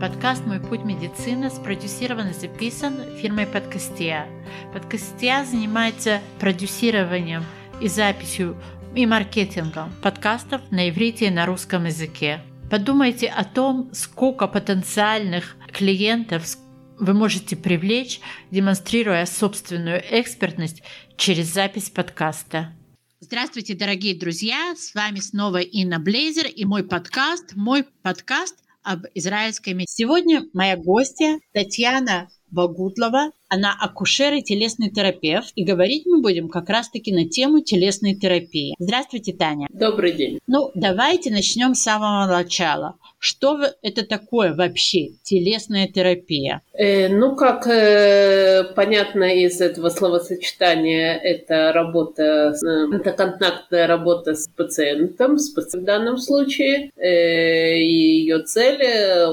Подкаст «Мой путь медицины» спродюсирован и записан фирмой Подкастия. Подкастия занимается продюсированием и записью и маркетингом подкастов на иврите и на русском языке. Подумайте о том, сколько потенциальных клиентов вы можете привлечь, демонстрируя собственную экспертность через запись подкаста. Здравствуйте, дорогие друзья! С вами снова Инна Блейзер и мой подкаст, мой подкаст об израильской медицине. Сегодня моя гостья Татьяна Багутлова. Она акушер и телесный терапевт. И говорить мы будем как раз-таки на тему телесной терапии. Здравствуйте, Таня. Добрый день. Ну, давайте начнем с самого начала. Что это такое вообще телесная терапия? Э, ну, как э, понятно из этого словосочетания, это работа, это контактная работа с пациентом, с пациентом в данном случае. Э, ее цель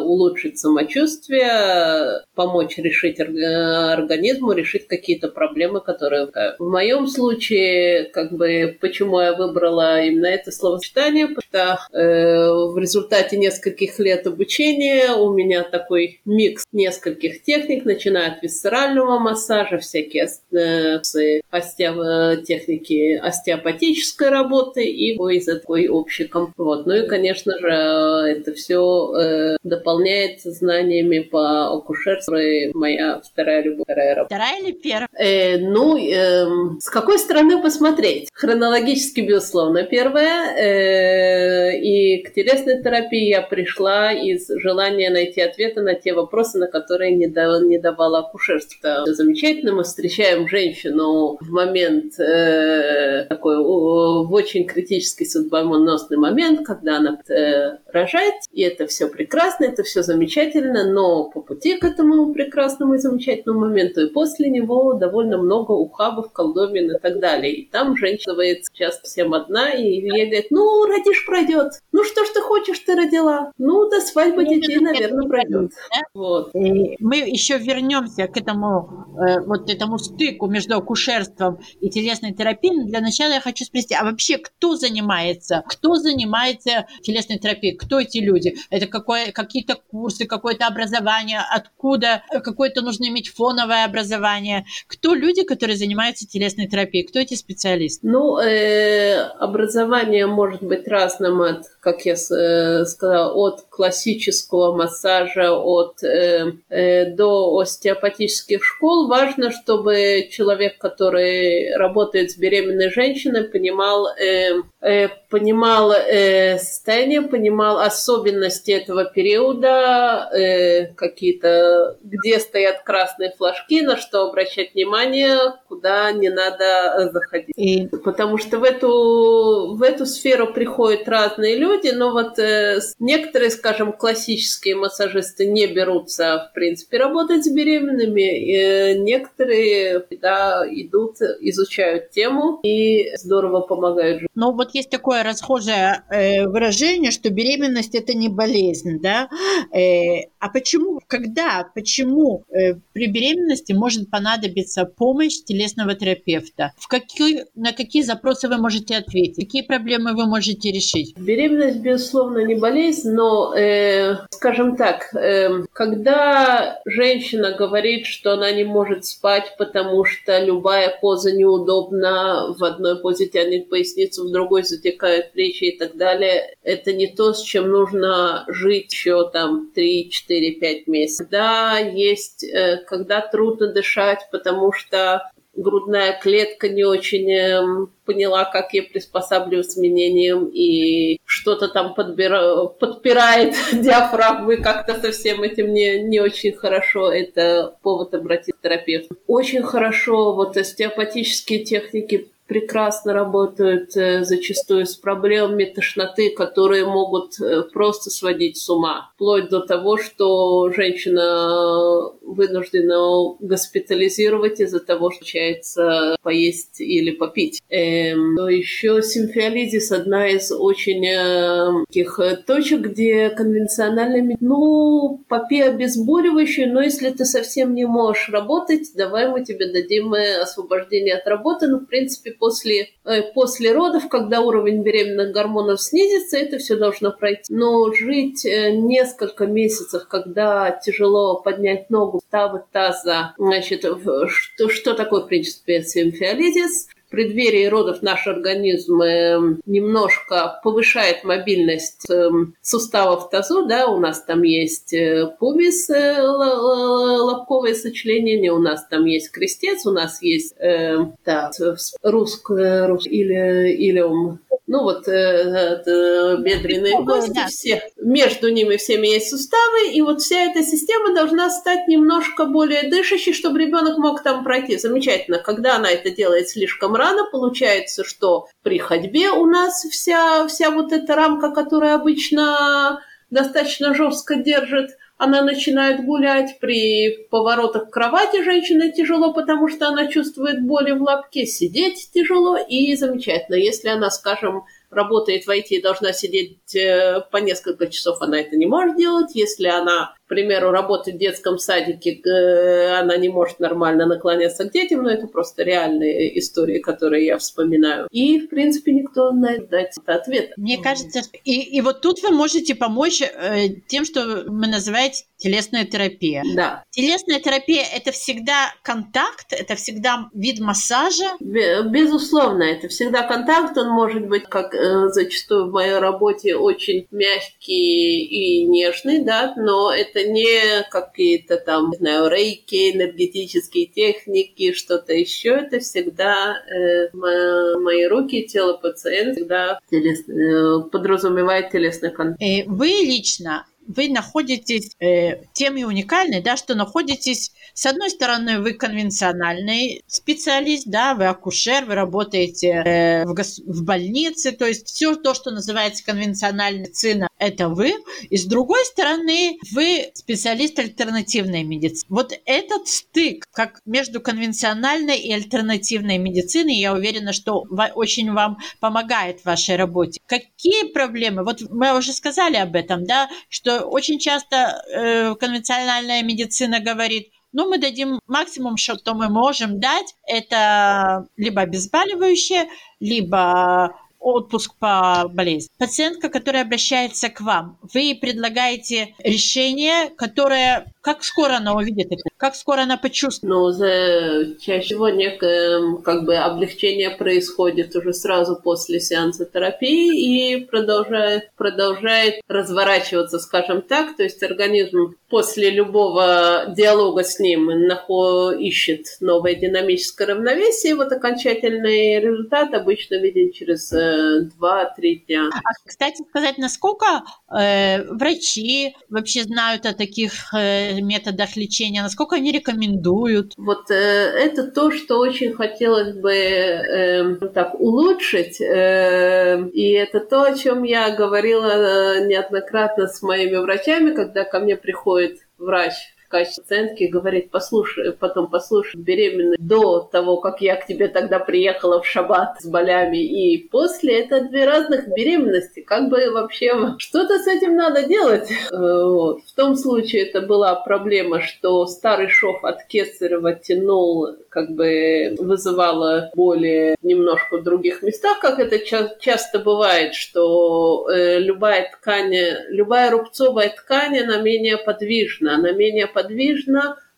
улучшить самочувствие, помочь решить организму, решить какие-то проблемы, которые в моем случае, как бы, почему я выбрала именно это словосочетание, что э, в результате нескольких нескольких лет обучения у меня такой микс нескольких техник, начиная от висцерального массажа, всякие э, остео, техники остеопатической работы и из такой общий вот. Ну и, конечно же, это все э, дополняется знаниями по акушерству. Моя вторая любовь, вторая работа. Вторая или первая? Э, ну, э, с какой стороны посмотреть? Хронологически, безусловно, первая. Э, и к телесной терапии я пришла из желания найти ответы на те вопросы, на которые не, давала, не давала акушерство. Замечательно, мы встречаем женщину в момент э, такой в очень критический судьбоносный момент, когда она э, рожает, и это все прекрасно, это все замечательно, но по пути к этому прекрасному и замечательному моменту и после него довольно много ухабов, колдовин и так далее. И там женщина часто всем одна, и ей говорит, ну, родишь, пройдет. Ну, что ж ты хочешь, ты родила. Ну, до свадьбы ну, детей, наверное, пройдет. Да? Вот. И мы еще вернемся к этому, э, вот этому стыку между акушерством и телесной терапией. Для начала я хочу спросить, а вообще кто занимается? Кто занимается телесной терапией? Кто эти люди? Это какое, какие-то курсы, какое-то образование? Откуда? Какое-то нужно иметь фоновое образование? Кто люди, которые занимаются телесной терапией? Кто эти специалисты? Ну, э, образование может быть разным от, как я э, сказала, от классического массажа, от э, э, до остеопатических школ. Важно, чтобы человек, который работает с беременной женщиной, понимал э, э, понимал э, состояние, понимал особенности этого периода, э, какие-то, где стоят красные флажки, на что обращать внимание, куда не надо заходить. И... Потому что в эту, в эту сферу приходят разные люди, но вот э, некоторые, скажем, классические массажисты не берутся, в принципе, работать с беременными, э, некоторые да, идут, изучают тему и здорово помогают. Ну вот есть такое расхожее э, выражение, что беременность это не болезнь, да? Э, а почему, когда, почему э, при беременности может понадобиться помощь телесного терапевта? В какие, на какие запросы вы можете ответить? Какие проблемы вы можете решить? Беременность, безусловно, не болезнь, но, э, скажем так, э, когда женщина говорит, что она не может спать, потому что любая поза неудобна, в одной позе тянет поясницу, в другой возникают плечи и так далее, это не то, с чем нужно жить еще там 3, 4, 5 месяцев. Да, есть, э, когда трудно дышать, потому что грудная клетка не очень эм, поняла, как ей приспосабливать с изменениям, и что-то там подбира... подпирает диафрагмы, как-то со всем этим не, не очень хорошо. Это повод обратиться к терапевту. Очень хорошо вот остеопатические техники прекрасно работают э, зачастую с проблемами тошноты, которые могут э, просто сводить с ума. Вплоть до того, что женщина вынуждена госпитализировать из-за того, что получается поесть или попить. Эм, еще симфиолизис одна из очень э, таких точек, где конвенциональными, ну, попей обезболивающее, но если ты совсем не можешь работать, давай мы тебе дадим освобождение от работы. Ну, в принципе, после, э, после родов, когда уровень беременных гормонов снизится, это все должно пройти. Но жить э, несколько месяцев, когда тяжело поднять ногу, ставить таза, значит, что, что такое, в принципе, симфиолизис? преддверии родов наш организм эм, немножко повышает мобильность эм, суставов тазу, да, у нас там есть э, пубис, э, лобковое сочленение, у нас там есть крестец, у нас есть э, да, русск, рус, или, илиум ну вот э, э, бедренные кости, да. все, между ними всеми есть суставы, и вот вся эта система должна стать немножко более дышащей, чтобы ребенок мог там пройти. Замечательно. Когда она это делает слишком рано, получается, что при ходьбе у нас вся, вся вот эта рамка, которая обычно достаточно жестко держит, она начинает гулять. При поворотах к кровати женщина тяжело, потому что она чувствует боли в лапке. Сидеть тяжело и замечательно. Если она, скажем, работает в IT и должна сидеть по несколько часов, она это не может делать. Если она к примеру, работать в детском садике, э, она не может нормально наклоняться к детям, но это просто реальные истории, которые я вспоминаю. И, в принципе, никто на дать ответ. Мне кажется, и, и вот тут вы можете помочь э, тем, что мы называем телесная терапия. Да. Телесная терапия – это всегда контакт, это всегда вид массажа? Безусловно, это всегда контакт. Он может быть, как э, зачастую в моей работе, очень мягкий и нежный, да, но это не какие-то там, не знаю, рейки, энергетические техники, что-то еще. Это всегда э, мои руки, тело пациента всегда телес, э, подразумевает телесный контакт. Вы лично вы находитесь э, тем и уникальны, да, что находитесь, с одной стороны, вы конвенциональный специалист, да, вы акушер, вы работаете э, в, гос- в больнице, то есть все то, что называется конвенциональной медицина, это вы, и с другой стороны, вы специалист альтернативной медицины. Вот этот стык, как между конвенциональной и альтернативной медициной, я уверена, что очень вам помогает в вашей работе. Какие проблемы? Вот мы уже сказали об этом, да, что очень часто э, конвенциональная медицина говорит, ну, мы дадим максимум, что мы можем дать, это либо обезболивающее, либо отпуск по болезни. Пациентка, которая обращается к вам, вы предлагаете решение, которое как скоро она увидит это? Как скоро она почувствует? Ну, за, чаще всего некое как бы облегчение происходит уже сразу после сеанса терапии и продолжает, продолжает разворачиваться, скажем так. То есть организм после любого диалога с ним нахо, ищет новое динамическое равновесие. И вот окончательный результат обычно виден через э, 2-3 дня. А, кстати сказать, насколько э, врачи вообще знают о таких э, методах лечения, насколько они рекомендуют? Вот э, это то, что очень хотелось бы э, так улучшить, э, и это то, о чем я говорила э, неоднократно с моими врачами, когда ко мне приходит врач качестве пациентки говорит, послушай, потом послушай, беременна до того, как я к тебе тогда приехала в шаббат с болями, и после это две разных беременности. Как бы вообще что-то с этим надо делать. Э, вот. В том случае это была проблема, что старый шов от Кесарева тянул, как бы вызывало боли немножко в других местах, как это ча- часто бывает, что э, любая ткань, любая рубцовая ткань, она менее подвижна, она менее подвижна,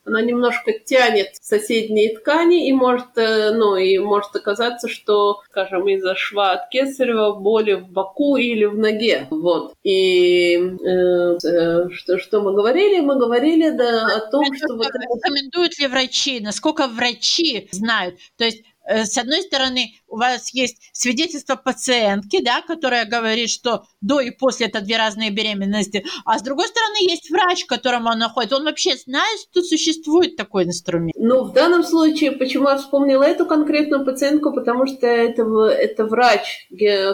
она немножко тянет соседние ткани и может, э, ну, и может оказаться, что, скажем, из-за шва от кесарева боли в боку или в ноге. Вот. И э, э, что, что мы говорили? Мы говорили да, о том, что... Вот... Рекомендуют ли врачи? Насколько врачи знают? То есть Э, с одной стороны, у вас есть свидетельство пациентки, да, которая говорит, что до и после это две разные беременности, а с другой стороны, есть врач, к которому он находится. Он вообще знает, что существует такой инструмент? Ну, в данном случае, почему я вспомнила эту конкретную пациентку, потому что это, это врач,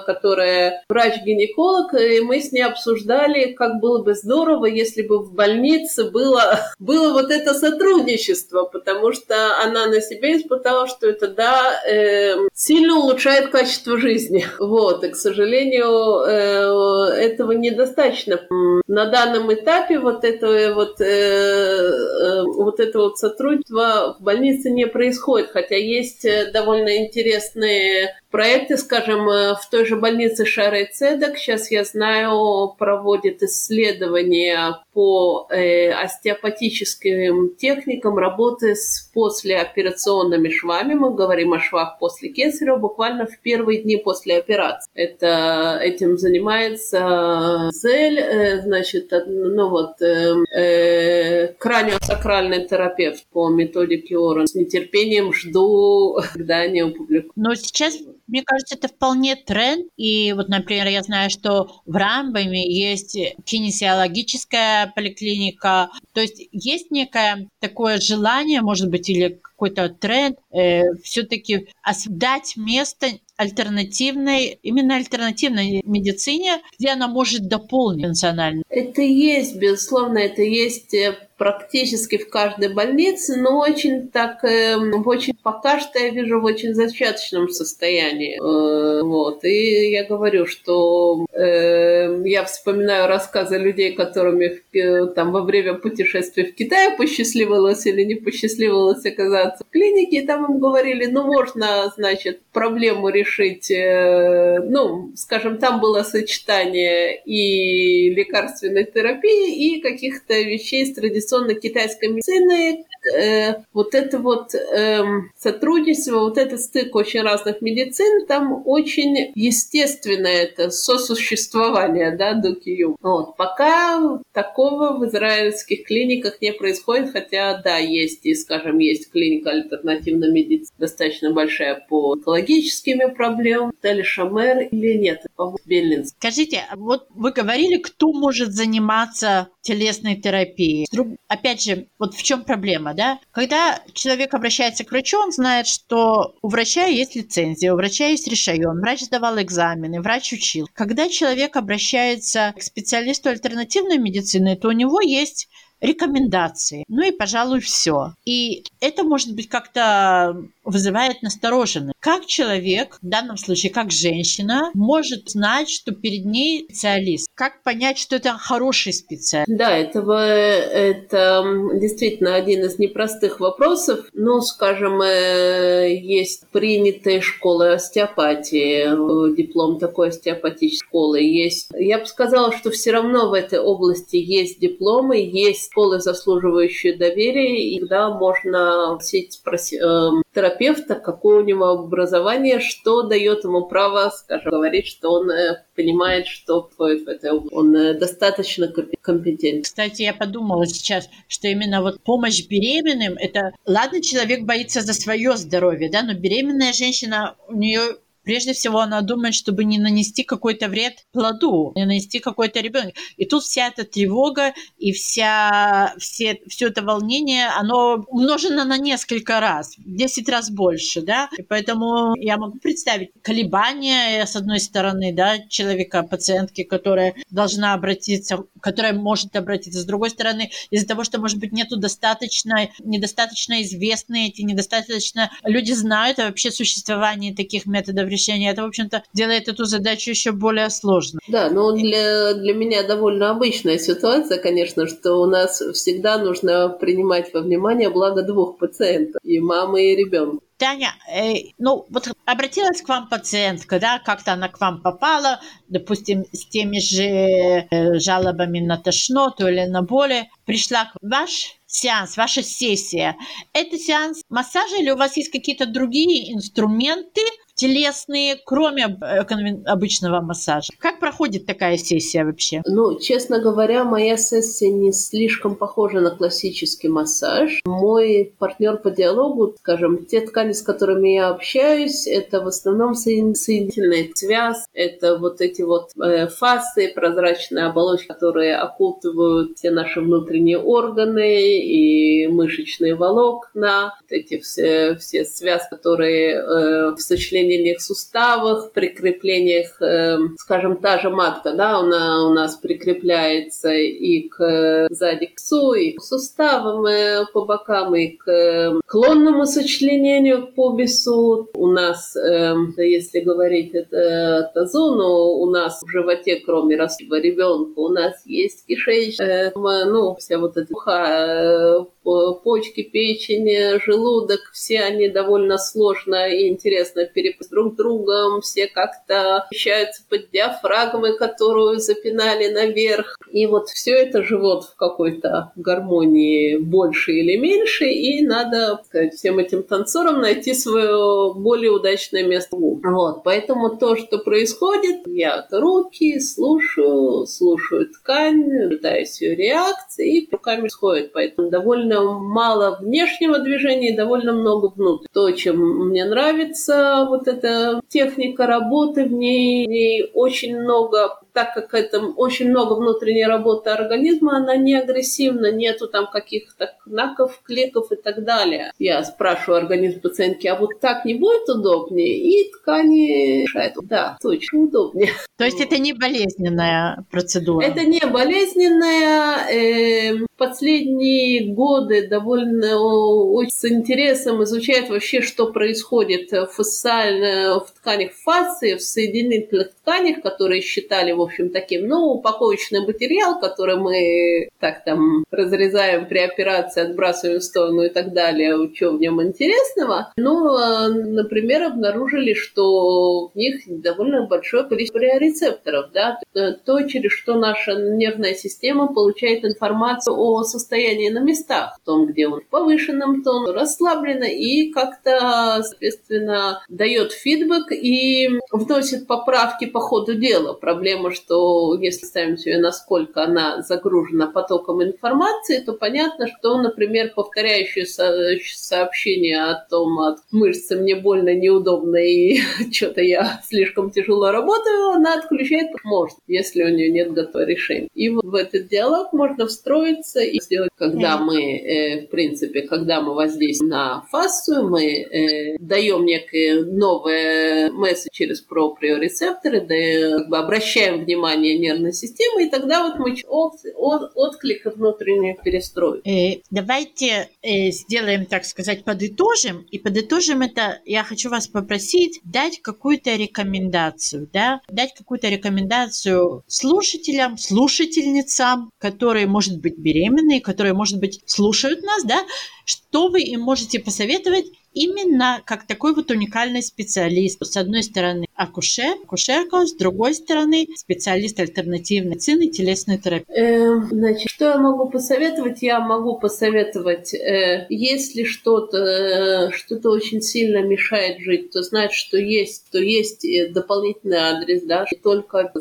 которая врач-гинеколог, и мы с ней обсуждали, как было бы здорово, если бы в больнице было, было вот это сотрудничество, потому что она на себе испытала, что это, да, э, сильно сильно улучшает качество жизни. Вот, и, к сожалению, э, этого недостаточно. На данном этапе вот это вот, э, э, вот это вот сотрудничество в больнице не происходит, хотя есть довольно интересные проекты, скажем, в той же больнице Шара и Цедок, сейчас я знаю, проводит исследования по э, остеопатическим техникам работы с послеоперационными швами. Мы говорим о швах после кесарева буквально в первые дни после операции. Это, этим занимается Зель, э, значит, ну вот, э, э, краниосакральный терапевт по методике Орен. С нетерпением жду, когда они опубликуют. Но сейчас мне кажется, это вполне тренд. И вот, например, я знаю, что в Рамбаме есть кинесиологическая поликлиника. То есть есть некое такое желание, может быть, или какой-то тренд э, все-таки дать место альтернативной, именно альтернативной медицине, где она может дополнить национальную. Это есть, безусловно, это есть э, практически в каждой больнице, но очень так, э, очень пока что я вижу в очень зачаточном состоянии. Э, вот. И я говорю, что э, я вспоминаю рассказы людей, которыми в, там во время путешествия в Китай посчастливилось или не посчастливилось оказаться в клинике, и там им говорили, ну, можно, значит, проблему решить, э, ну, скажем, там было сочетание и лекарственной терапии, и каких-то вещей с традиционной китайской медицины, э, вот это вот э, сотрудничество, вот этот стык очень разных медицин, там очень естественно это сосуществование, да, дукию. Вот. Пока такого в израильских клиниках не происходит, хотя, да, есть, и, скажем, есть клиника альтернативной медицины, достаточно большая по экологическими проблемам, Дали Шамер или нет, по Берлинск. Скажите, а вот вы говорили, кто может заниматься телесной терапией. Опять же, вот в чем проблема, да? Когда человек обращается к врачу, он знает, что у врача есть лицензия, у врача есть решайон, врач сдавал экзамены, врач учил. Когда человек обращается к специалисту альтернативной медицины, то у него есть рекомендации. Ну и, пожалуй, все. И это может быть как-то вызывает настороженность. Как человек, в данном случае как женщина, может знать, что перед ней специалист? Как понять, что это хороший специалист? Да, это, это действительно один из непростых вопросов. Ну, скажем, э, есть принятые школы остеопатии, диплом такой остеопатической школы есть. Я бы сказала, что все равно в этой области есть дипломы, есть школы, заслуживающие доверия, и тогда можно спросить э, терапевта, какое у него образование, что дает ему право, скажем, говорить, что он э, понимает, что. Он э, достаточно компетентен. Кстати, я подумала сейчас, что именно вот помощь беременным, это, ладно, человек боится за свое здоровье, да, но беременная женщина, у нее Прежде всего, она думает, чтобы не нанести какой-то вред плоду, не нанести какой-то ребенок. И тут вся эта тревога и вся, все, все это волнение, оно умножено на несколько раз, в 10 раз больше, да. И поэтому я могу представить колебания, с одной стороны, да, человека, пациентки, которая должна обратиться, которая может обратиться, с другой стороны, из-за того, что, может быть, нету достаточно, недостаточно известны эти, недостаточно люди знают вообще существовании таких методов решения. Это, в общем-то, делает эту задачу еще более сложной. Да, но для, для меня довольно обычная ситуация, конечно, что у нас всегда нужно принимать во внимание благо двух пациентов, и мамы, и ребенка. Таня, э, ну вот обратилась к вам пациентка, да, как-то она к вам попала, допустим, с теми же э, жалобами на тошноту или на боли, пришла к ваш сеанс, ваша сессия. Это сеанс массажа или у вас есть какие-то другие инструменты, телесные, кроме э, обычного массажа. Как проходит такая сессия вообще? Ну, честно говоря, моя сессия не слишком похожа на классический массаж. Мой партнер по диалогу, скажем, те ткани, с которыми я общаюсь, это в основном соединительный связь, это вот эти вот э, фасы, прозрачные оболочки, которые окутывают все наши внутренние органы и мышечные волокна, вот эти все, все связки, которые э, в сочленении сочленениях суставах, прикреплениях, э, скажем, та же матка, да, она у нас прикрепляется и к сзади к су, и к суставам э, по бокам, и к э, клонному сочленению к побису. У нас, э, если говорить это тазу, но у нас в животе, кроме растущего ребенка, у нас есть кишечник, э, ну, вся вот эта уха, почки, печень, желудок, все они довольно сложно и интересно перепутать друг другом, все как-то ощущаются под диафрагмой, которую запинали наверх. И вот все это живот в какой-то гармонии больше или меньше, и надо сказать, всем этим танцорам найти свое более удачное место. Вот, поэтому то, что происходит, я руки слушаю, слушаю ткань, пытаюсь ее реакции, и руками сходит. Поэтому довольно довольно мало внешнего движения и довольно много внутреннего. То, чем мне нравится вот эта техника работы, в ней, в ней очень много так как это очень много внутренней работы организма, она не агрессивна, нету там каких-то knаков, кликов и так далее. Я спрашиваю организм пациентки, а вот так не будет удобнее? И ткани решают, да, точно удобнее. То есть это не болезненная процедура? Это не болезненная. Э, последние годы довольно очень с интересом изучают вообще, что происходит фасциально в тканях фасции, в соединительных тканях, которые считали, в общем, таким, ну, упаковочный материал, который мы так там разрезаем при операции, отбрасываем в сторону и так далее, что в нем интересного. Ну, а, например, обнаружили, что в них довольно большое количество рецепторов, да, то, через что наша нервная система получает информацию о состоянии на местах, в том, где он в повышенном тоне, расслаблено и как-то, соответственно, дает фидбэк и вносит поправки по ходу дела. Проблема, что если ставим себе, насколько она загружена потоком информации, то понятно, что, например, повторяющее сообщение о том, от мышцы мне больно, неудобно и что-то я слишком тяжело работаю, она отключает, может, если у нее нет готового решения. И вот в этот диалог можно встроиться и сделать, когда мы, э, в принципе, когда мы воздействуем на фасцию, мы э, даем некое новое месседж через проприорецепторы, да, как бы обращаем внимание нервной системы, и тогда вот мы от, от, отклик внутренний перестроим. Э, давайте э, сделаем, так сказать, подытожим. И подытожим это, я хочу вас попросить дать какую-то рекомендацию, да, дать какую-то рекомендацию слушателям, слушательницам, которые, может быть, беременные, которые, может быть, слушают нас, да, что вы им можете посоветовать именно как такой вот уникальный специалист. С одной стороны акушер, акушерка, с другой стороны специалист альтернативной медицины, телесной терапии. Э, значит, что я могу посоветовать? Я могу посоветовать, э, если что-то э, что-то очень сильно мешает жить, то знать, что есть, то есть дополнительный адрес, да, не только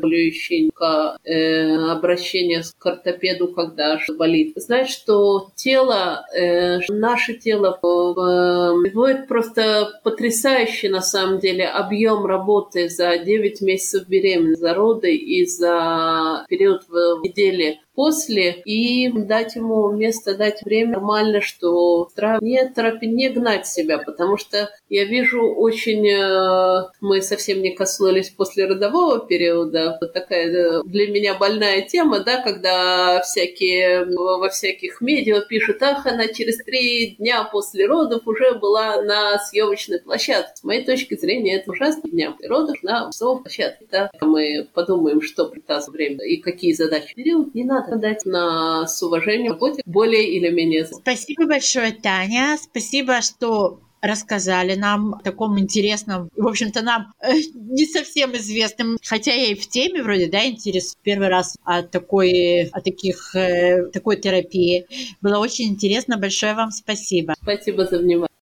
болеющий, э, обращение к ортопеду, когда болит. Знать, что тело, э, наше тело в Будет просто потрясающий, на самом деле, объем работы за 9 месяцев беременности, за роды и за период в неделе после и дать ему место, дать время нормально, что не торопить, не гнать себя, потому что я вижу очень, э, мы совсем не коснулись после родового периода, вот такая э, для меня больная тема, да, когда всякие во всяких медиа пишут, ах, она через три дня после родов уже была на съемочной площадке. С моей точки зрения, это ужасно дня родов на съемочной площадке. Да? Мы подумаем, что при время и какие задачи период, не надо дать на с уважением работе более или менее. Спасибо большое, Таня. Спасибо, что рассказали нам о таком интересном, в общем-то, нам э, не совсем известным, хотя я и в теме вроде, да, интерес первый раз о такой, о таких, э, такой терапии. Было очень интересно. Большое вам спасибо. Спасибо за внимание.